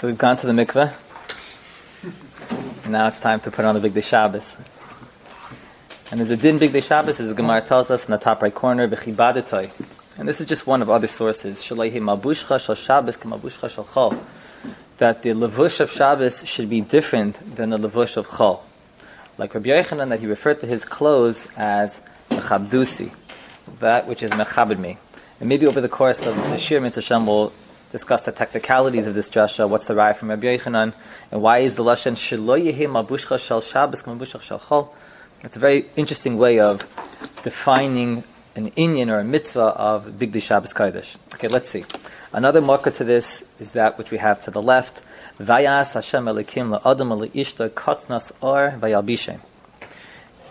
So we've gone to the mikveh. And now it's time to put on the Bigdei Shabbos. And there's a din Bigdei Shabbos, as the Gemara tells us in the top right corner, B'chibadetoi. And this is just one of other sources. Shalayhi mabushcha shal Shabbos k'mabushcha shal chol. That the levush of Shabbos should be different than the levush of chol. Like Rabbi Yochanan, that he referred to his clothes as mechabdusi, that which is mechabed me. And maybe over the course of the Shir Mitzvah Shem will discuss the technicalities of this drasha. What's the raya from Rabbi Yochanan, and why is the lashon shelo yehi mabushcha shel Shabbos mabushcha shel Chol? It's a very interesting way of defining an inyan or a mitzvah of Bigdei Shabbos Kodesh. Okay, let's see. Another marker to this is that which we have to the left. Vayas Hashem Elokim la'adam le'ishta kotnas or vayalbishem.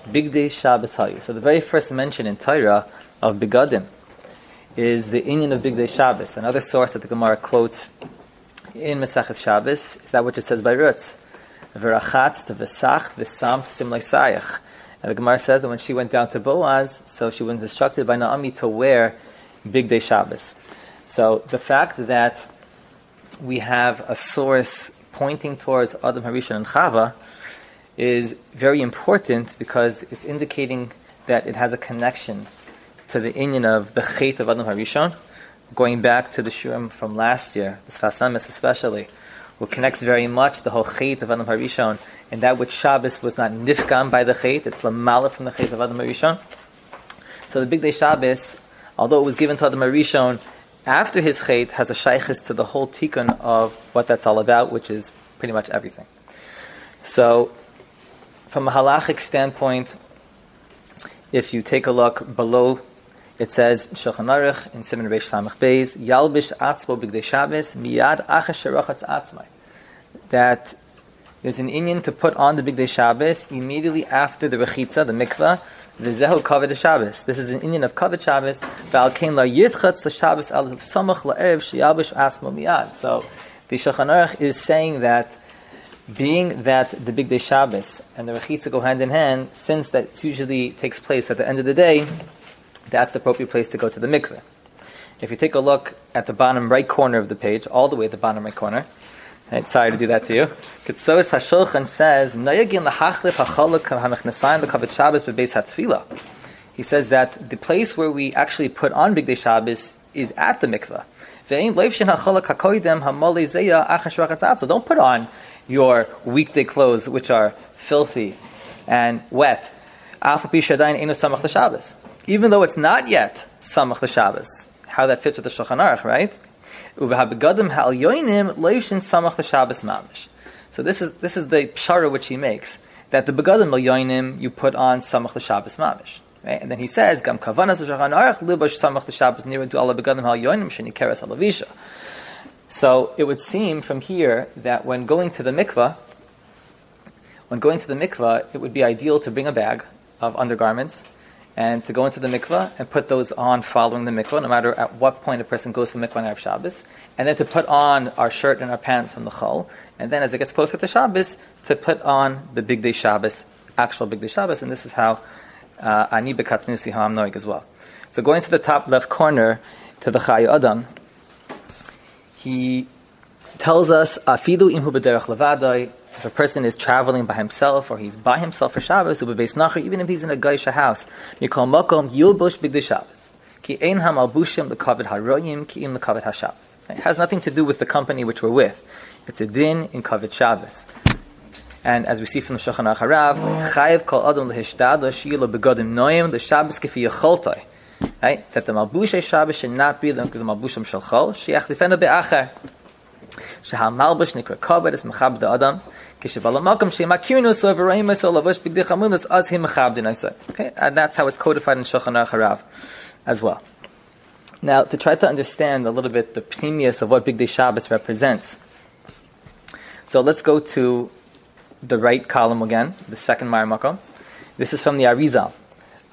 Bigdei Shabbos Hayu. So the very first mention in Torah of Begadim is the Indian of Bigdei Shabbos. Another source that the Gemara quotes in Mesachet Shabbos is that which it says by Rutz. V'samt sim sayach. And the Gemara says that when she went down to Boaz, so she was instructed by Naomi to wear Bigdei Shabbos. So the fact that we have a source pointing towards Adam Harishon and Chava is very important because it's indicating that it has a connection to the inyan of the Chait of Adam Harishon, going back to the Shurim from last year, the Sfas Emes especially, what connects very much the whole Chait of Adam Harishon and that which Shabbos was not nifgam by the Chait, it's Lamala from the Chait of Adam Harishon. So the Bigdei Shabbos, although it was given to Adam Harishon after his Chait, has a shaykhis to the whole tikkun of what that's all about, which is pretty much everything. So, from a halachic standpoint, if you take a look below it says Shulchan Aruch in Simon Reish Samach Beis Yalbish Atzmo B'Gdei Shabbos Miyad Achash Sherochatz Atzmai that there's an Indian to put on the Bigdei Shabbos immediately after the Rechitza, the Mikvah, the Zehu Kavod Shabbos. This is an Indian of Kavod Shabbos. V'al Kein La Yirtchatz La Shabbos Al Samach La Erev Sheyalbish Miyad. So the Shulchan Aruch is saying that being that the Bigdei Shabbos and the Rechitza go hand in hand, since that usually takes place at the end of the day, that's the appropriate place to go to the mikveh. If you take a look at the bottom right corner of the page, all the way at the bottom right corner, right, sorry to do that to you. Ketsois HaShulchan says, Noyagin lahachlif hachaluk hamechnasayim b'kavit Shabbos b'beis hatzvila. He says that the place where we actually put on Bigdei Shabbos is at the mikveh. So Don't put on your weekday clothes, which are filthy and wet even though it's not yet Samach Shabbos. How that fits with the Shulchan Aruch, right? So this is this is the pshara which he makes that the begadim yoinim you put on Samach the Shabbos mamish. Right? And then he says, Gam kavanas Shulchan Aruch libash Samach Shabbos near to Allah begadim hal yoinim sheni keres alavisha. So it would seem from here that when going to the mikvah, when going to the mikvah, it would be ideal to bring a bag of undergarments and to go into the mikvah and put those on following the mikvah, no matter at what point a person goes to the mikvah on Erev Shabbos, and then to put on our shirt and our pants from the chol, and then as it gets closer to Shabbos, to put on the bigdei Shabbos, actual bigdei Shabbos, and this is how uh, ani bekatnusi how I'm knowing as well. So going to the top left corner to the Chai Adam, he tells us afidu imhu b'derech levadai if a person is traveling by himself or he's by himself for Shabbos, even if he's in a Gaisha house, call Makom Yilbush Bigdi Shabbos. Ki Ein Hamalbushim the Kavod Haroyim Ki Im the Kavod HaShabbos. It has nothing to do with the company which we're with. It's a din in Kavod Shabbos. And as we see from the Shulchan Harav, Chayev Kol Adam Lehishtad Shilo Begodim Noyim the Shabbos Kefi Yacholtoi. Right? That the Malbush Shabbos should not be the Malbushim Shalchol, Shiach Malbush Nikra Kavod is Mechab the Adam. Okay, and that's how it's codified in Shulchan Aruch Harav as well. Now, to try to understand a little bit the pneumius of what Bigdei Shabbos represents. So let's go to the right column again, the second Maramakom. This is from the Arizal.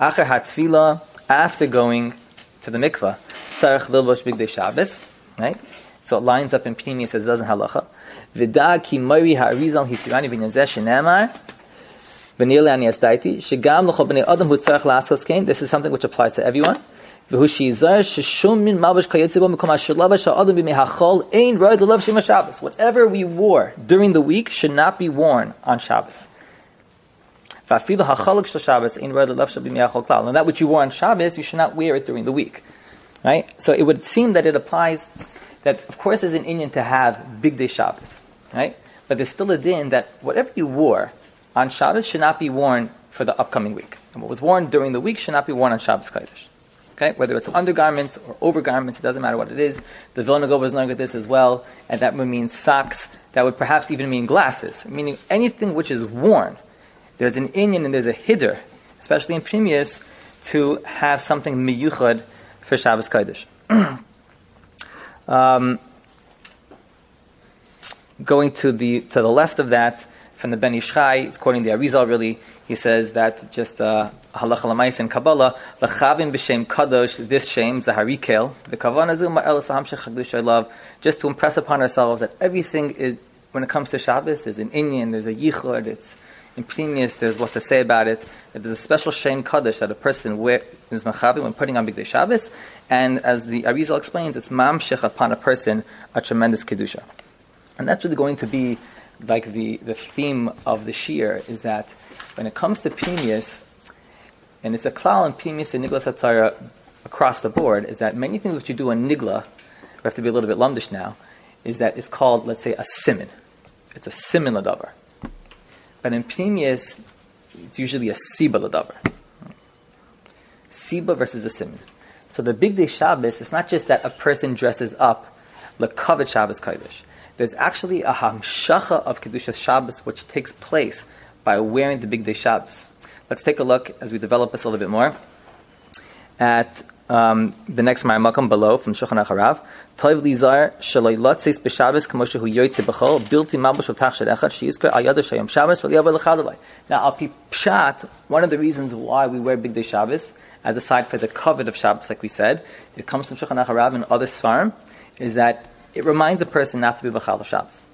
Acher HaTfila, after going to the mikvah, Tzarech Lilbosh Bigdei Shabbos, right? So it lines up in pneumius as it doesn't halacha. V'da ki moiri ha'arizal hisirani v'nezeh shenemar v'nile ani asdaiti shegam l'chol b'nei adam hu tzarech kain. This is something which applies to everyone. Whatever we wore during the week should not be worn on Shabbos. And that which you wore on Shabbos, you should not wear it during the week. Right? So it would seem that it applies that, of course, there's an Indian to have bigdei Shabbos. Right? But there's still a din that whatever you wore on Shabbos should not be worn for the upcoming week. And what was worn during the week should not be worn on Shabbos Kodesh. Okay, whether it's undergarments or overgarments, it doesn't matter what it is. The Vilna Gaon was knowing this as well, and that would mean socks. That would perhaps even mean glasses, meaning anything which is worn. There's an Indian and there's a hiddur, especially in Pnimius, to have something miyuchad for Shabbos Kodesh. um, going to the to the left of that, from the Ben Ish Chai, he's quoting the Arizal really, he says that just uh, halacha lamais in Kabbalah, lechavim b'shem kadosh, this shame, zaharikel, the kavana zuma elas I love, just to impress upon ourselves that everything is, when it comes to Shabbos, there's an Indian, there's a yichud, it's in Pnimius, there's what to say about it. There's a special shame kaddish that a person wears is machavim when putting on Big Shabbos, and as the Arizal explains, it's mamshich upon a person a tremendous kedusha. And that's really going to be like the, the theme of the shear is that when it comes to Pnimius, and it's a klal in Pnimius and Nigla Satzara across the board, is that many things which you do in Nigla, we have to be a little bit lumdish now, is that it's called, let's say, a simon. It's a simon ladavar. But in Pnimius, it's usually a siba ladavar. Siba versus a simon. So the bigdei Shabbos, it's not just that a person dresses up lekavet Shabbos Kodesh there's actually a hamshacha of Kedushas Shabbos which takes place by wearing the bigdei Shabbos. Let's take a look as we develop this a little bit more at um, the next Ma'amakam below from Shulchan Acharav. Toiv lizar shaloi lotzis b'Shabbos k'moshe hu yoytze b'chol bilti mabush v'tach shad echad sheyizkar al yada shayom Shabbos v'liyav l'chadalai. Now, al pi pshat, one of the reasons why we wear bigdei Shabbos, as aside for the covet of Shabbos, like we said, it comes from Shulchan Acharav and other Svarim, is that it reminds a person not to be Bachal Shabbos.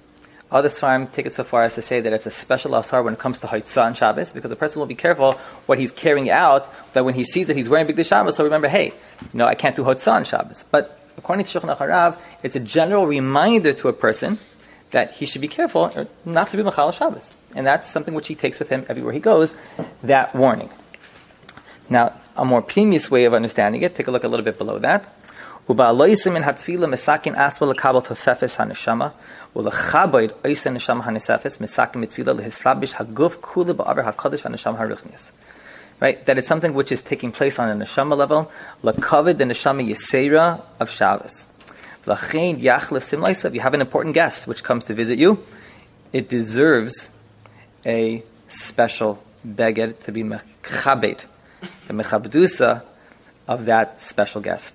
Other Svarim take it so far as to say that it's a special asar when it comes to Haitzah on Shabbos, because the person will be careful what he's carrying out, that when he sees that he's wearing Big Shabbos, he'll remember, hey, you know, I can't do Haitzah on Shabbos. But according to Shulchan Acharav, it's a general reminder to a person that he should be careful not to be Machal Shabbos. And that's something which he takes with him everywhere he goes, that warning. Now, a more previous way of understanding it, take a look a little bit below that. ובעלויסים מן התפילה מסכן עצמו לקבל תוספס הנשמה, ולכבד עושה נשמה הנספס, מסכן מתפילה להסלבש הגוף כולו בעבר הקודש והנשמה הרוחניס. Right? That it's something which is taking place on a neshama level, lakaved the neshama yisera of Shabbos. Lachain yachlef simlaisav. You have an important guest which comes to visit you. It deserves a special beged to be mechabed, the mechabdusa of that special guest.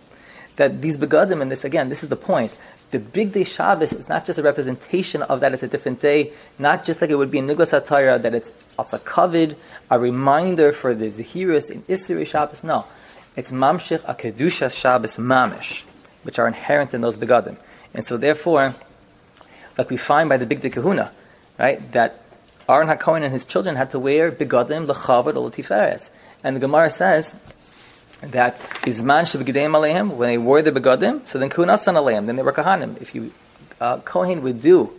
that these begadim, and this again, this is the point. The bigdei Shabbos is not just a representation of that it's a different day, not just like it would be in Niglas HaTorah, that it's also covered, a reminder for the Zahirus in Isri Shabbos. No. It's Mamshich Akedusha Shabbos Mamish, which are inherent in those begadim. And so therefore, like we find by the Bigdei Kahuna, right, that Aaron HaKohen and his children had to wear begadim l'chavad or. And the Gemara says, that Izman Shabgideim Aleim, when they wore the begadim, so then Kunasan Aleim, then they were Kahanim. If you, uh, Kohen would do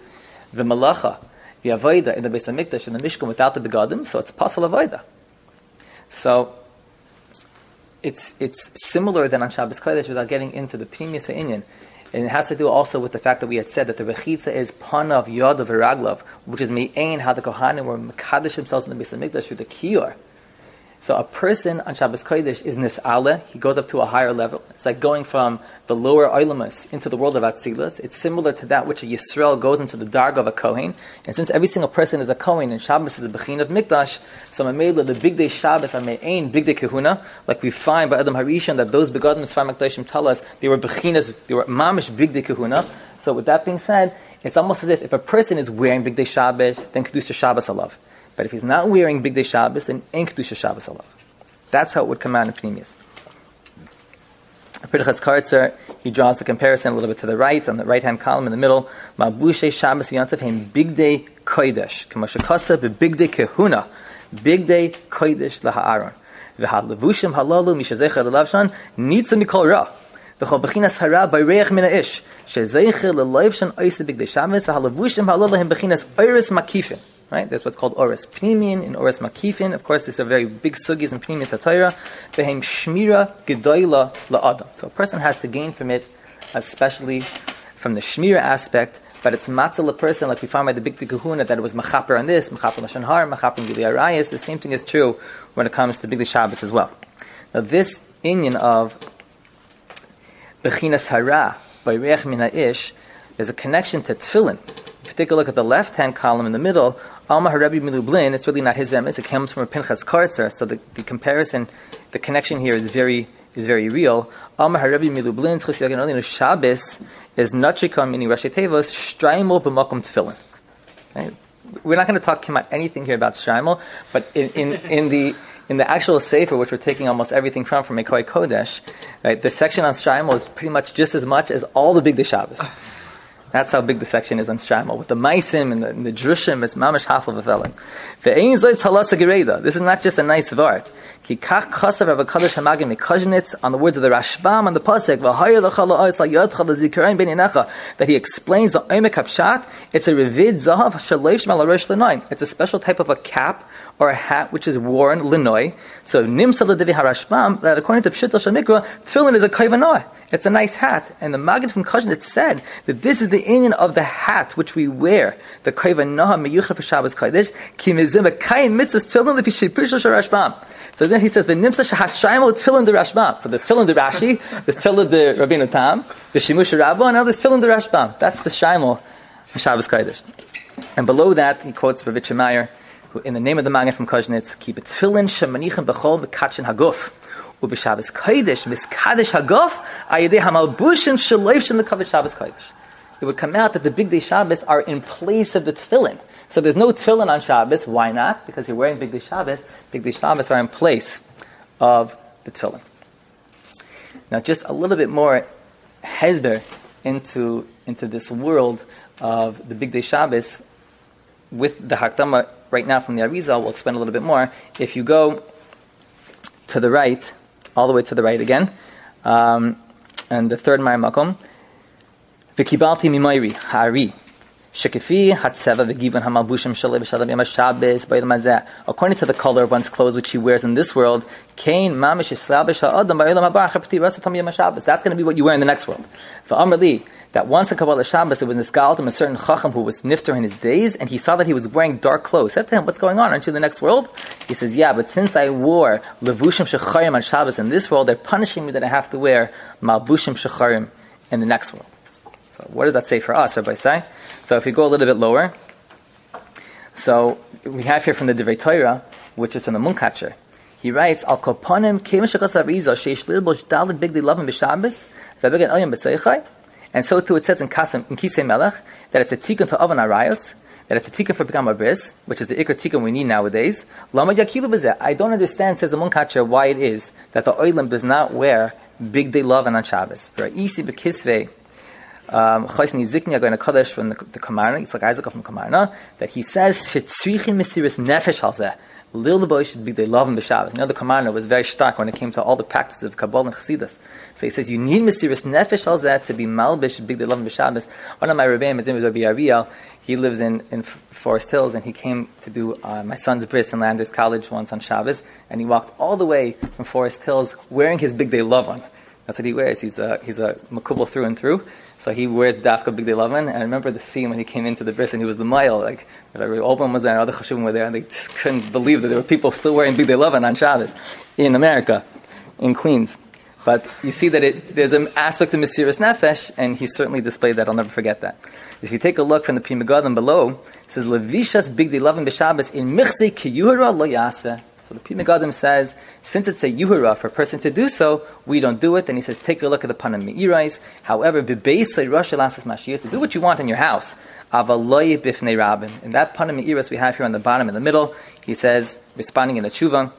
the Malacha, the Avodah in the Beis HaMikdash, in the Mishkan without the begadim, so it's Pasal Avodah. So, it's, it's similar than on Shabbos Kodesh without getting into the Pneumius Inyan. And it has to do also with the fact that we had said that the Rechitza is Panav Yod Veraglov, which is Me'ain, how the Kohanim were Mekadosh themselves in the Beis HaMikdash through the Kiyur So a person on Shabbos Kodesh is nis'ale. He goes up to a higher level. It's like going from the lower Oilamus into the world of Atzilus. It's similar to that which a Yisrael goes into the darg of a Kohen. And since every single person is a Kohen and Shabbos is a Bechin of Mikdash, so Mamela, the bigdei Shabbos are Me'ain, bigdei Kahuna, like we find by Adam Harishon that those begotten Sfar Mikdashim tell us they were Bechinas, they were Mamish bigdei Kahuna. So with that being said, it's almost as if if a person is wearing bigdei Shabbos, then Kedusha Shabbos alav. But if he's not wearing bigdei Shabbos, then ain't Kedusha Shabbos alav. That's how it would come out in Pneumius. Pirchas Kartzer, he draws the comparison a little bit to the right, on the right hand column in the middle. Mabushe Shabbos Yontav him bigdei kodesh. Kamashakasa bigdei kehuna. Bigdei kodesh laha'aron. V'had levushim halalu mishazecha lelavshan nitza mikol ra. V'chol bechinas hara by reich min ish. Shezecha lelavshan oise bigdei Shabbos. V'had levushim halalu him bechinas oiris makifin. Right? What's called Oris Pnimin and Oris Makifin. Of course, these are very big sugis in Pnimin Satira. Behem Shmira Gedoyla La'adam. So a person has to gain from it, especially from the Shmira aspect, but it's matzah a person, like we found by the Big Kahuna, that it was machaper on this, machaper Lashon machaper Gili. The same thing is true when it comes to Big Shabbos as well. Now, this Inyan of Bechinas Hara by Reach Min Ish, there's a connection to Tefillin. If you take a look at the left hand column in the middle, Alma Harabi Milublin, it's really not his emes, it comes from a Pinchas Kartzer, so the, the comparison, the connection here is very is very real. Alma Harabi Milublin, Shabbos is Natrika, meaning Rashi Tevos, Shtraimel b'makom tefillin. Right? We're not going to talk about anything here about Shtraimel, but in, in, in the in the actual Sefer, which we're taking almost everything from, from Mekoi Kodesh, right, the section on Shtraimel is pretty much just as much as all the Bigdei Shabbos. That's how big the section is on Shtraimel. With the Maisim and the, and the Drushim, it's mamish half of a felon. This is not just a nice vart. On the words of the Rashbam on the pasuk that he explains the Omek Hapshat. It's a revid zahav It's a special type of a cap or a hat which is worn linoi. So nimsa ledevi harashbam that according to Pshit Shamikra, tefillin is a kaivanoi. It's a nice hat, and the Maggid from Koznitz said that this is the union of the hat which we wear, the kaivanoha meyucha for Shabbos kodesh ki mizim kain mitzvahs tefillin lefi sheprisha sharashbam. So then he says, "V'nimsa shahashrayim tefillin the Rashbam." So there's tefillin the Rashi, there's tefillin the Rabbeinu Tam, the Shimush Rabba, and now there's tefillin the Rashbam. That's the Shaimel Shabbos Kodesh. And below that, he quotes Rav Meyer, who, in the name of the Magen from Koznitz, keep it tefillin shemanichem bechol v'katchen haguf. Ubishabbos Kodesh, miskadesh haguf, ayedei hamalbushim shaloiv the lekavit Shabbos Kodesh. It would come out that the bigdei Shabbos are in place of the tefillin. So there's no tefillin on Shabbos. Why not? Because you're wearing bigdei Shabbos. Bigdei Shabbos are in place of the tefillin. Now, just a little bit more hezber into into this world of the bigdei Shabbos with the Hakdama right now from the Arizal, we'll explain a little bit more. If you go to the right, all the way to the right again, um, and the third Makom, V'kibalti mimayri, Shabbos b'yom. According to the color of one's clothes which he wears in this world, kain mamish. That's going to be what you wear in the next world. That once in Kabbalah Shabbos it was Nisgaltim a certain Chacham who was nifter in his days, and he saw that he was wearing dark clothes. Said to him, "What's going on? Aren't you in the next world?" He says, "Yeah, but since I wore levushim shechayim on Shabbos in this world, they're punishing me that I have to wear malbushim shechayim in the next world." So, what does that say for us, Rabbi Say? So if we go a little bit lower, so we have here from the Divrei Torah, which is from the Munkatcher. He writes, Al koponim kemeshachas ariza sheish lilbosh dalit bigdi lavim b'shabbos and so too it says in, Kasim, in Kisei Melech that it's a tikkun to Avan Arayos, that it's a tikkun for Begam Bris, which is the ikr tikkun we need nowadays. Lama Yakilu I don't understand, says the Munkatcher, why it is that the Oilim does not wear bigdei love on Shabbos. Isi Bekisvei um, Chosni Zikni going to Kaddish from the, the Kamarna, it's like Isaac from Kamarna, that he says, Shetzrichin Mesiris Nefesh Halzeh. Lil the boy should be they love him b'Shabbos. You know the Komarner was very stark when it came to all the practices of Kabbalah and Chassidus. So he says you need Mesiris Nefesh al that to be malbish big they love him. One of my rebbeim, his name is Rabbi Ariel. He lives in, in Forest Hills, and he came to do uh, my son's bris in Landers College once on Shabbos, and he walked all the way from Forest Hills wearing his bigdei love on That's what he wears. He's a, he's a makubal through and through. So he wears dafka bigdei lavan. And I remember the scene when he came into the bris and he was the mile. Like, Oban was there and other chashuvim were there and they just couldn't believe that there were people still wearing bigdei lavan on Shabbos in America, in Queens. But you see that it, there's an aspect of Mesiris Nefesh, and he certainly displayed that. I'll never forget that. If you take a look from the Pri Megadim below, it says, Levishas big lovin b'Shabbos in michse kiyuhara lo yaseh. So the Pri Megadim says, since it's a yuhara for a person to do so, we don't do it. And he says, take a look at the panam meirais. However, b'beisei rosh elasas mashiyah, to do what you want in your house. Avaloy bifnei rabin. In that panam meirais we have here on the bottom in the middle, he says, responding in the tshuva,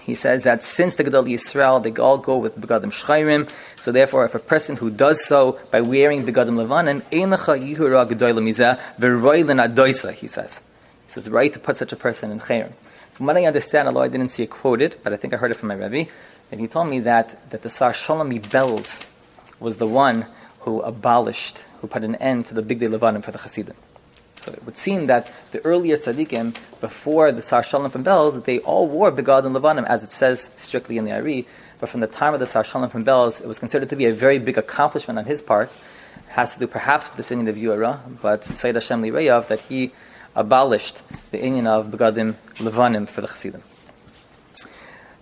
he says that since the Gedol Yisrael, they all go with Begadim Shchayrim, so therefore if a person who does so by wearing Begadim Levanim, Einacha Yihura Gedoyle Mizeh, Veroylin Adoisa, he says. He says, right to put such a person in Chayrim. From what I understand, although I didn't see it quoted, but I think I heard it from my Rebbe, and he told me that, that the Sar Shalomi Belz was the one who abolished, who put an end to the Bigdei Levanim for the Hasidim. So it would seem that the earlier tzaddikim, before the Sar Shalom from Belz, they all wore begad and levanim, as it says strictly in the Ari. But from the time of the Sar Shalom from Belz, it was considered to be a very big accomplishment on his part. It has to do perhaps with the Indian of Yuara, but Sayyid Hashem Lireyav, that he abolished the Indian of begadim levanim for the Chassidim.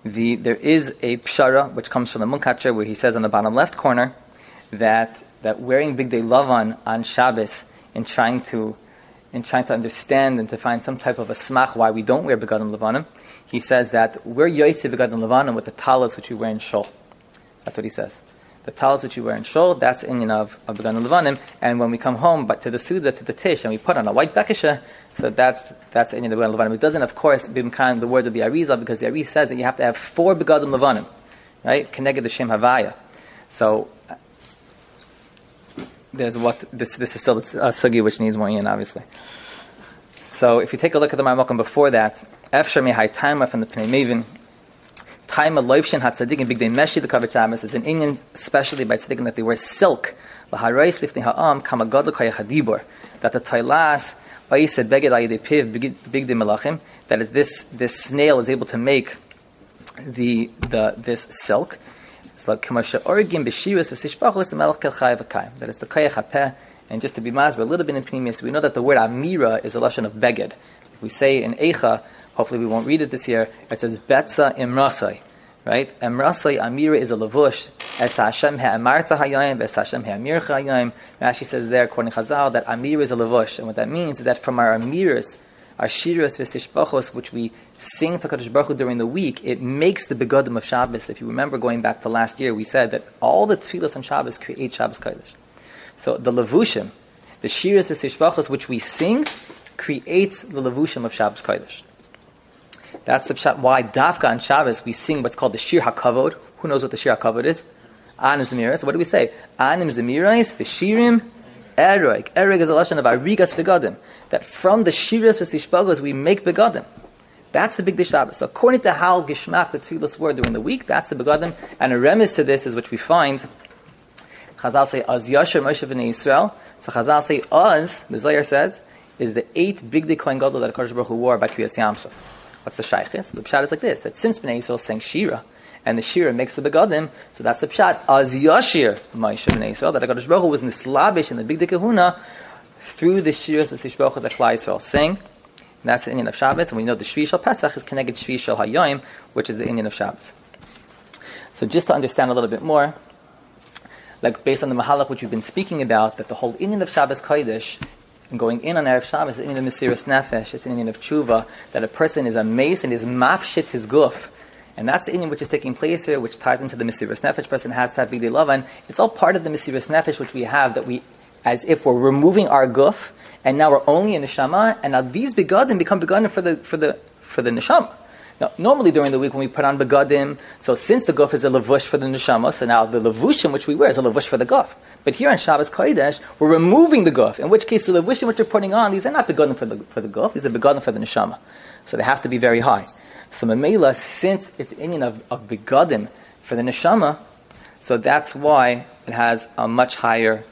The, there is a pshara which comes from the Munkatcher where he says on the bottom left corner that, that wearing bigdei lavan on Shabbos and trying to in trying to understand and to find some type of a smach why we don't wear begadim levanim, he says that we're yoyse begadim levanim with the talis which we wear in shul. That's what he says. The talis which we wear in shul, that's Indian of, of begadim levanim, and when we come home, but to the suda, to the tish, and we put on a white bekisha, so that's that's Indian of begadim levanim. It doesn't, of course, kind the words of the Arizal, because the Arizal says that you have to have four begadim levanim, right? Connected the Shem Havaya. So there's what this this is still a uh, sugi which needs more in obviously. So if you take a look at the Marmokim before that, Efshar Mehai Taima from the Pnei Mevin, Taima Loivshin HaTzadik and Bigdei Meshi the Kavach Shabbos is an Indian, especially by Tzadikim, that they wear silk. That the Tailas, That this, this snail is able to make the, the, this silk. That is the kayach. And just to be mazber a little bit in Pneumius, we know that the word amira is a lashon of beged. We say in Eicha, hopefully we won't read it this year, it says betza imrasai. Right? Emrasai amira is a lavush. Es Hashem ha'amarta hayayim, es Hashem ha'amircha hayayim. Rashi says there, according to Chazal, that amira is a lavush. And what that means is that from our amiras, our shiras v'stishbachos, which we sing to Kadosh Baruch Hu during the week, it makes the begadim of Shabbos. If you remember going back to last year, we said that all the tefillas on Shabbos create Shabbos Kodesh. So the levushim, the shiras v'sishbachos, which we sing, creates the levushim of Shabbos Kodesh. That's the pshat why dafka on Shabbos we sing what's called the shir hakavod. Who knows what the shir hakavod is? Anim zemirais. What do we say? Anim zemirais v'shirim eroik. Eroik is a lesson of arigas begadim. That from the shiras v'sishbachos we make begadim. That's the bigdei Shabbos. So according to how Gishmak, the tefillas were during the week, that's the begadim. And a remes to this is which we find. Chazal say, Az Yasher Moshe v'nei Yisrael. So Chazal say, Az, the Zohar says, is the eight bigdei Kohen Gadol that Kodesh Baruch Hu wore by Kriyas Yamsuf. What's the shaykhis? The pshat is like this, that since Bnei Yisrael sang Shira, and the Shira makes the begadim, so that's the pshat, Az Yashir Moshe v'nei Yisrael, that Kodesh Baruch Hu was nislabish in the bigdei Kahuna through the Shiras of Baruch that Klai Yisrael sang. And that's the Indian of Shabbos, and we know the Shvi Shal Pesach is connected to Shvi Shal Hayoim, which is the Indian of Shabbos. So just to understand a little bit more, like based on the Mahalach which we've been speaking about, that the whole Indian of Shabbos Kodesh, and going in on Erev Shabbos, the Indian of Mesiris Nefesh, it's the Indian of Tshuva, that a person is a mace and is mafshit his guf, and that's the Indian which is taking place here, which ties into the Mesiris Nefesh. Person has to have Bigdei Lavan. It's all part of the Mesiris Nefesh which we have, that we, as if we're removing our guf, and now we're only in neshama, and now these begadim become begadim for the for the for the neshama. Now, normally during the week when we put on begadim, so since the guf is a lavush for the neshama, so now the lavushim which we wear is a lavush for the guf. But here on Shabbos Kodesh, we're removing the guf. In which case, the lavushim which we're putting on, these are not begadim for the for the guf; these are begadim for the neshama. So they have to be very high. So Mamela, since it's Indian of, of begadim for the neshama, so that's why it has a much higher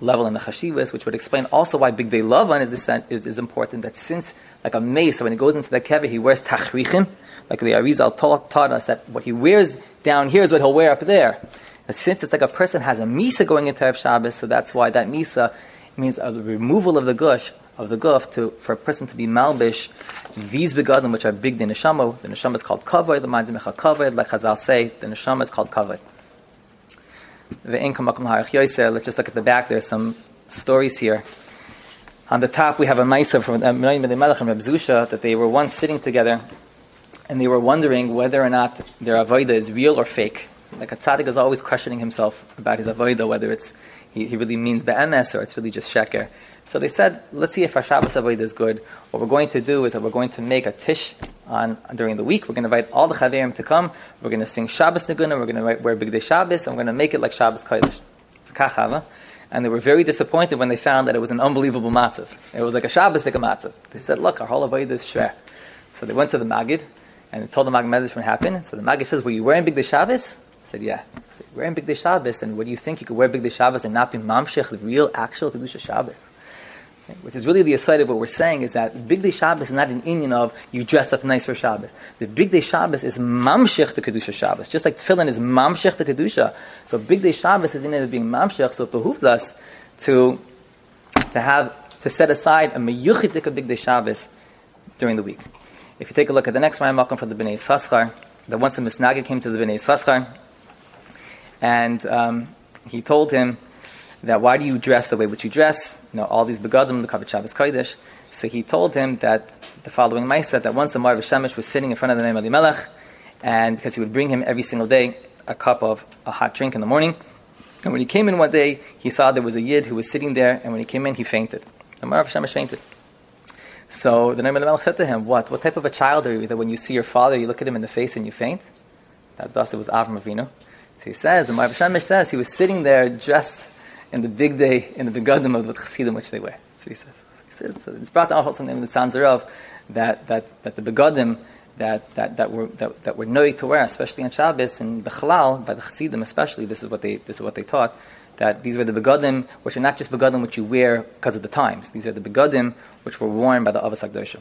level in the chashivas, which would explain also why Bigdei Lavan is, is, is important. That since, like a mace, so when he goes into the kever, he wears tachrichim, like the Arizal taught, taught us that what he wears down here is what he'll wear up there. Since it's like a person has a misa going into Erev Shabbos, so that's why that misa means a removal of the gush, of the guf, to, for a person to be malbish, these begadim, which are big the neshama, the neshama is called kavod, the mind's mecha kavod, like Chazal say, the neshama is called kavod. Let's just look at the back, there's some stories here. On the top, we have a Maisa from uh, Melech and Zusha that they were once sitting together and they were wondering whether or not their Avodah is real or fake. Like a tzaddik is always questioning himself about his Avodah, whether it's he, he really means be'emes or it's really just sheker. So they said, let's see if our Shabbos Avodah is good. What we're going to do is that we're going to make a tish on during the week. We're going to invite all the chaverim to come. We're going to sing Shabbos Naguna. We're going to wear Bigdei Shabbos, and we're going to make it like Shabbos Kodesh. Kachava and they were very disappointed when they found that it was an unbelievable matzav. It was like a Shabbos like a matzav. They said, look, our whole avodah is shver. So they went to the Magid, and told the Magid Medrash what happened. So the Magid says, were you wearing Big Shabbos? I said, yeah. I said, wearing Bigdei Shabbos, and what do you think you could wear Bigdei Shabbos and not be mamshech, the real, actual Kedusha Shabbos? Which is really the aside of what we're saying is that Bigdei Shabbos is not an Indian of you dress up nice for Shabbos. The Bigdei Shabbos is mamshech the Kedusha Shabbos. Just like Tefillin is mamshech the Kedusha. So Bigdei Shabbos is in it being mamshech, so it behooves us to, to have, to set aside a meyuchidik of Bigdei Shabbos during the week. If you take a look at the next Mayamakam from the Bnei Yissaschar, that once a Misnagid came to the Bnei Yissaschar, and um, he told him, that why do you dress the way which you dress? You know, all these begadim, the Kavod Shabbos Kodesh. So he told him that the following Maisa, that once the Me'or VaShemesh was sitting in front of the name of Melech, and because he would bring him every single day a cup of a hot drink in the morning. And when he came in one day, he saw there was a Yid who was sitting there, and when he came in, he fainted. The Me'or VaShemesh fainted. So the of Melech said to him, What? What type of a child are you that when you see your father, you look at him in the face and you faint? That thus it was Avram Avinu. So he says, the Me'or VaShemesh says, he was sitting there dressed in the big day, in the begadim of the chassidim which they wear. So he says. He says so it's brought down something in the Tzanzer of that, that, that the begadim that, that, that were, that, that were noig to wear, especially on Shabbos and Bechlal, by the chassidim especially, this is what they, this is what they taught, that these were the begadim, which are not just begadim which you wear because of the times. These are the begadim which were worn by the Avos HaKdosha.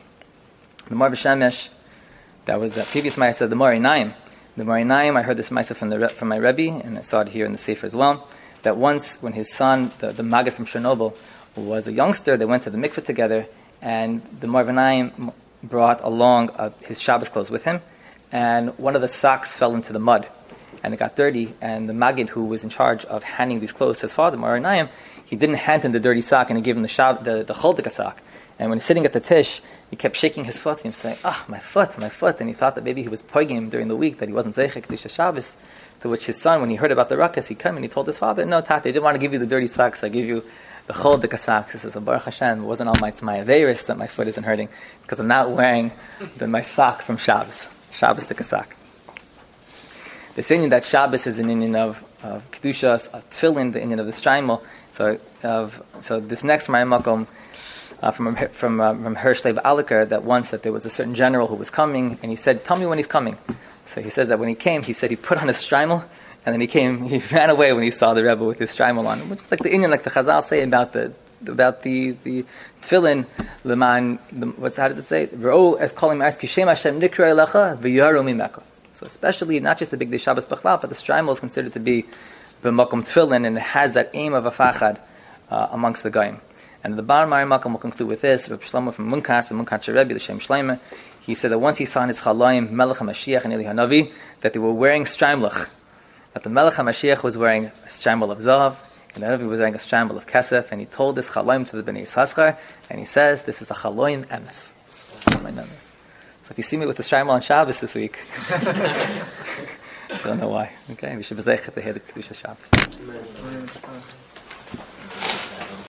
The Me'or VaShemesh, that was the previous Maya said, the Me'or Einayim. The Me'or Einayim, I heard this Maya from, from my Rebbe, and I saw it here in the Sefer as well that once when his son, the, the Maggid from Chernobyl, was a youngster, they went to the mikveh together, and the Me'or Einayim brought along uh, his Shabbos clothes with him, and one of the socks fell into the mud, and it got dirty, and the Maggid, who was in charge of handing these clothes to his father, Me'or Einayim, he didn't hand him the dirty sock, and he gave him the, shab, the, the choldika sock. And when he's sitting at the tish, he kept shaking his foot, and he was saying, ah, oh, my foot, my foot, and he thought that maybe he was poiging him during the week, that he wasn't zeichek Kedusha Shabbos, to which his son, when he heard about the ruckus, he came and he told his father, "No, Tate, I didn't want to give you the dirty socks. I give you the chol de socks." He says, "Baruch Hashem, it wasn't all my my averis that my foot isn't hurting because I'm not wearing the, my sock from Shabbos, Shabbos de sock." The saying that Shabbos is an Indian of, of kedusha, of tefillin, the Indian of the shtreimel. So, of, so this next Mayamakam uh, from from uh, from Hirschlev Aliker that once that there was a certain general who was coming, and he said, "Tell me when he's coming." So he says that when he came, he said he put on his shtreimel, and then he came, he ran away when he saw the Rebbe with his shtreimel on, which is like the Indian, like the Chazal say about the about the the tefillin leman. What's how does it say? V'ro as calling Hashem nikra. So especially not just the bigdei Shabbos Bechlal, but the shtreimel is considered to be b'makom tefillin, and it has that aim of a fachad uh, amongst the goyim. And the Bar Makam will conclude with this. Reb Shlomo from Munkach, the Munkach Rebbe, the Shem Shlomo, he said that once he saw in his Chalaim, Melech HaMashiach and Eli Hanavi, that they were wearing streimlach. That the Melech HaMashiach was wearing a streimel of Zahav, and the Hanavi was wearing a streimel of Kesef, and he told this Chalaim to the Bnei Yissaschar, and he says, this is a Chalaim Emes. So if you see me with the streimel on Shabbos this week, I don't know why. Okay, we should be to hear the Kedusha Shabbos.